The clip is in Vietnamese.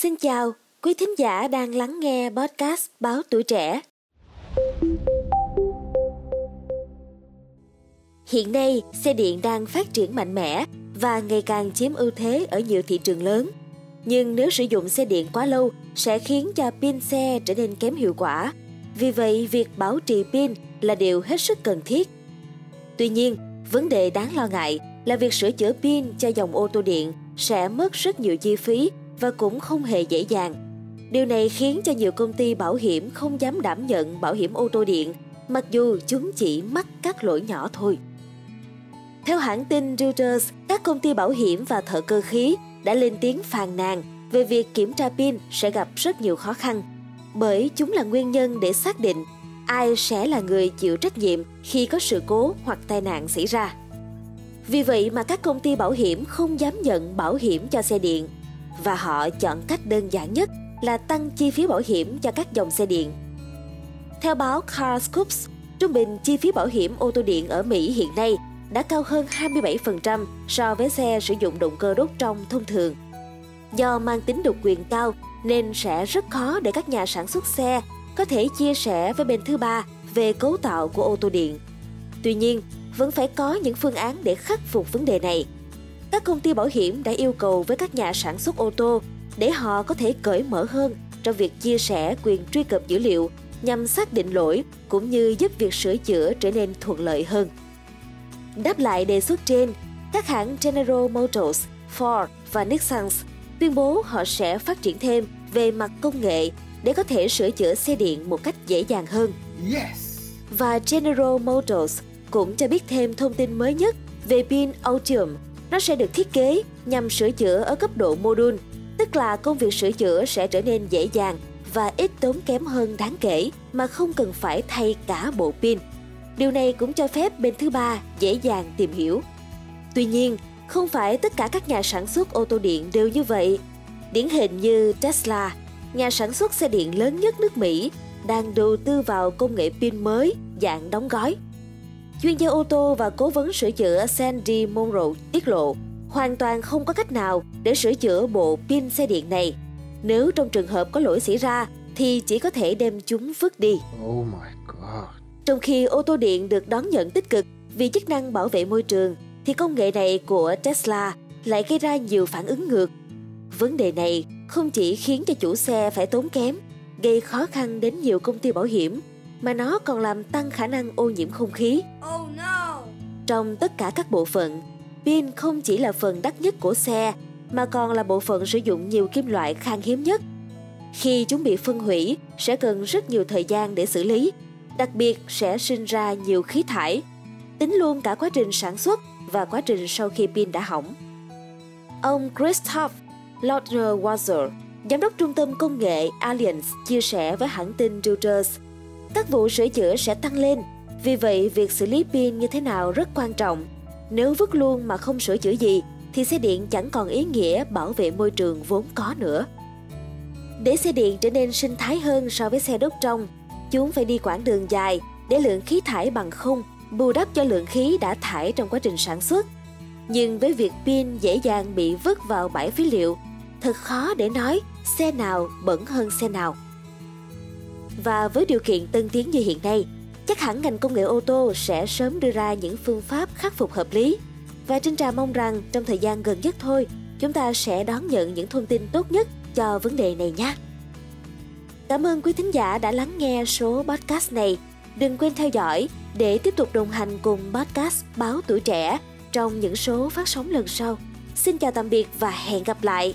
Xin chào, quý thính giả đang lắng nghe podcast Báo Tuổi Trẻ. Hiện nay, xe điện đang phát triển mạnh mẽ và ngày càng chiếm ưu thế ở nhiều thị trường lớn. Nhưng nếu sử dụng xe điện quá lâu sẽ khiến cho pin xe trở nên kém hiệu quả. Vì vậy, việc bảo trì pin là điều hết sức cần thiết. Tuy nhiên, vấn đề đáng lo ngại là việc sửa chữa pin cho dòng ô tô điện sẽ mất rất nhiều chi phí và cũng không hề dễ dàng. Điều này khiến cho nhiều công ty bảo hiểm không dám đảm nhận bảo hiểm ô tô điện, mặc dù chúng chỉ mắc các lỗi nhỏ thôi. Theo hãng tin Reuters, các công ty bảo hiểm và thợ cơ khí đã lên tiếng phàn nàn về việc kiểm tra pin sẽ gặp rất nhiều khó khăn, bởi chúng là nguyên nhân để xác định ai sẽ là người chịu trách nhiệm khi có sự cố hoặc tai nạn xảy ra. Vì vậy mà các công ty bảo hiểm không dám nhận bảo hiểm cho xe điện và họ chọn cách đơn giản nhất là tăng chi phí bảo hiểm cho các dòng xe điện. Theo báo CarScoops, trung bình chi phí bảo hiểm ô tô điện ở Mỹ hiện nay đã cao hơn 27% so với xe sử dụng động cơ đốt trong thông thường. Do mang tính độc quyền cao nên sẽ rất khó để các nhà sản xuất xe có thể chia sẻ với bên thứ ba về cấu tạo của ô tô điện. Tuy nhiên, vẫn phải có những phương án để khắc phục vấn đề này. Các công ty bảo hiểm đã yêu cầu với các nhà sản xuất ô tô để họ có thể cởi mở hơn trong việc chia sẻ quyền truy cập dữ liệu nhằm xác định lỗi cũng như giúp việc sửa chữa trở nên thuận lợi hơn. Đáp lại đề xuất trên, các hãng General Motors, Ford và Nissan tuyên bố họ sẽ phát triển thêm về mặt công nghệ để có thể sửa chữa xe điện một cách dễ dàng hơn. Yes. Và General Motors cũng cho biết thêm thông tin mới nhất về pin Ultium. Nó sẽ được thiết kế nhằm sửa chữa ở cấp độ module, tức là công việc sửa chữa sẽ trở nên dễ dàng và ít tốn kém hơn đáng kể mà không cần phải thay cả bộ pin. Điều này cũng cho phép bên thứ ba dễ dàng tìm hiểu. Tuy nhiên, không phải tất cả các nhà sản xuất ô tô điện đều như vậy. Điển hình như Tesla, nhà sản xuất xe điện lớn nhất nước Mỹ, đang đầu tư vào công nghệ pin mới dạng đóng gói. Chuyên gia ô tô và cố vấn sửa chữa Sandy Monroe tiết lộ hoàn toàn không có cách nào để sửa chữa bộ pin xe điện này. Nếu trong trường hợp có lỗi xảy ra thì chỉ có thể đem chúng vứt đi. Oh my god. Trong khi ô tô điện được đón nhận tích cực vì chức năng bảo vệ môi trường, thì công nghệ này của Tesla lại gây ra nhiều phản ứng ngược. Vấn đề này không chỉ khiến cho chủ xe phải tốn kém, gây khó khăn đến nhiều công ty bảo hiểm, mà nó còn làm tăng khả năng ô nhiễm không khí. Oh no. Trong tất cả các bộ phận, pin không chỉ là phần đắt nhất của xe, mà còn là bộ phận sử dụng nhiều kim loại khan hiếm nhất. Khi chúng bị phân hủy, sẽ cần rất nhiều thời gian để xử lý đặc biệt sẽ sinh ra nhiều khí thải, tính luôn cả quá trình sản xuất và quá trình sau khi pin đã hỏng. Ông Christoph Lodner-Wasser, giám đốc trung tâm công nghệ Allianz chia sẻ với hãng tin Reuters, các vụ sửa chữa sẽ tăng lên, vì vậy việc xử lý pin như thế nào rất quan trọng. Nếu vứt luôn mà không sửa chữa gì thì xe điện chẳng còn ý nghĩa bảo vệ môi trường vốn có nữa. Để xe điện trở nên sinh thái hơn so với xe đốt trong, Chúng phải đi quãng đường dài để lượng khí thải bằng không bù đắp cho lượng khí đã thải trong quá trình sản xuất. Nhưng với việc pin dễ dàng bị vứt vào bãi phế liệu, thật khó để nói xe nào bẩn hơn xe nào. Và với điều kiện tân tiến như hiện nay, chắc hẳn ngành công nghệ ô tô sẽ sớm đưa ra những phương pháp khắc phục hợp lý. Và Trinh Trà mong rằng trong thời gian gần nhất thôi, chúng ta sẽ đón nhận những thông tin tốt nhất cho vấn đề này nhé. Cảm ơn quý thính giả đã lắng nghe số podcast này. Đừng quên theo dõi để tiếp tục đồng hành cùng podcast Báo Tuổi Trẻ trong những số phát sóng lần sau. Xin chào tạm biệt và hẹn gặp lại!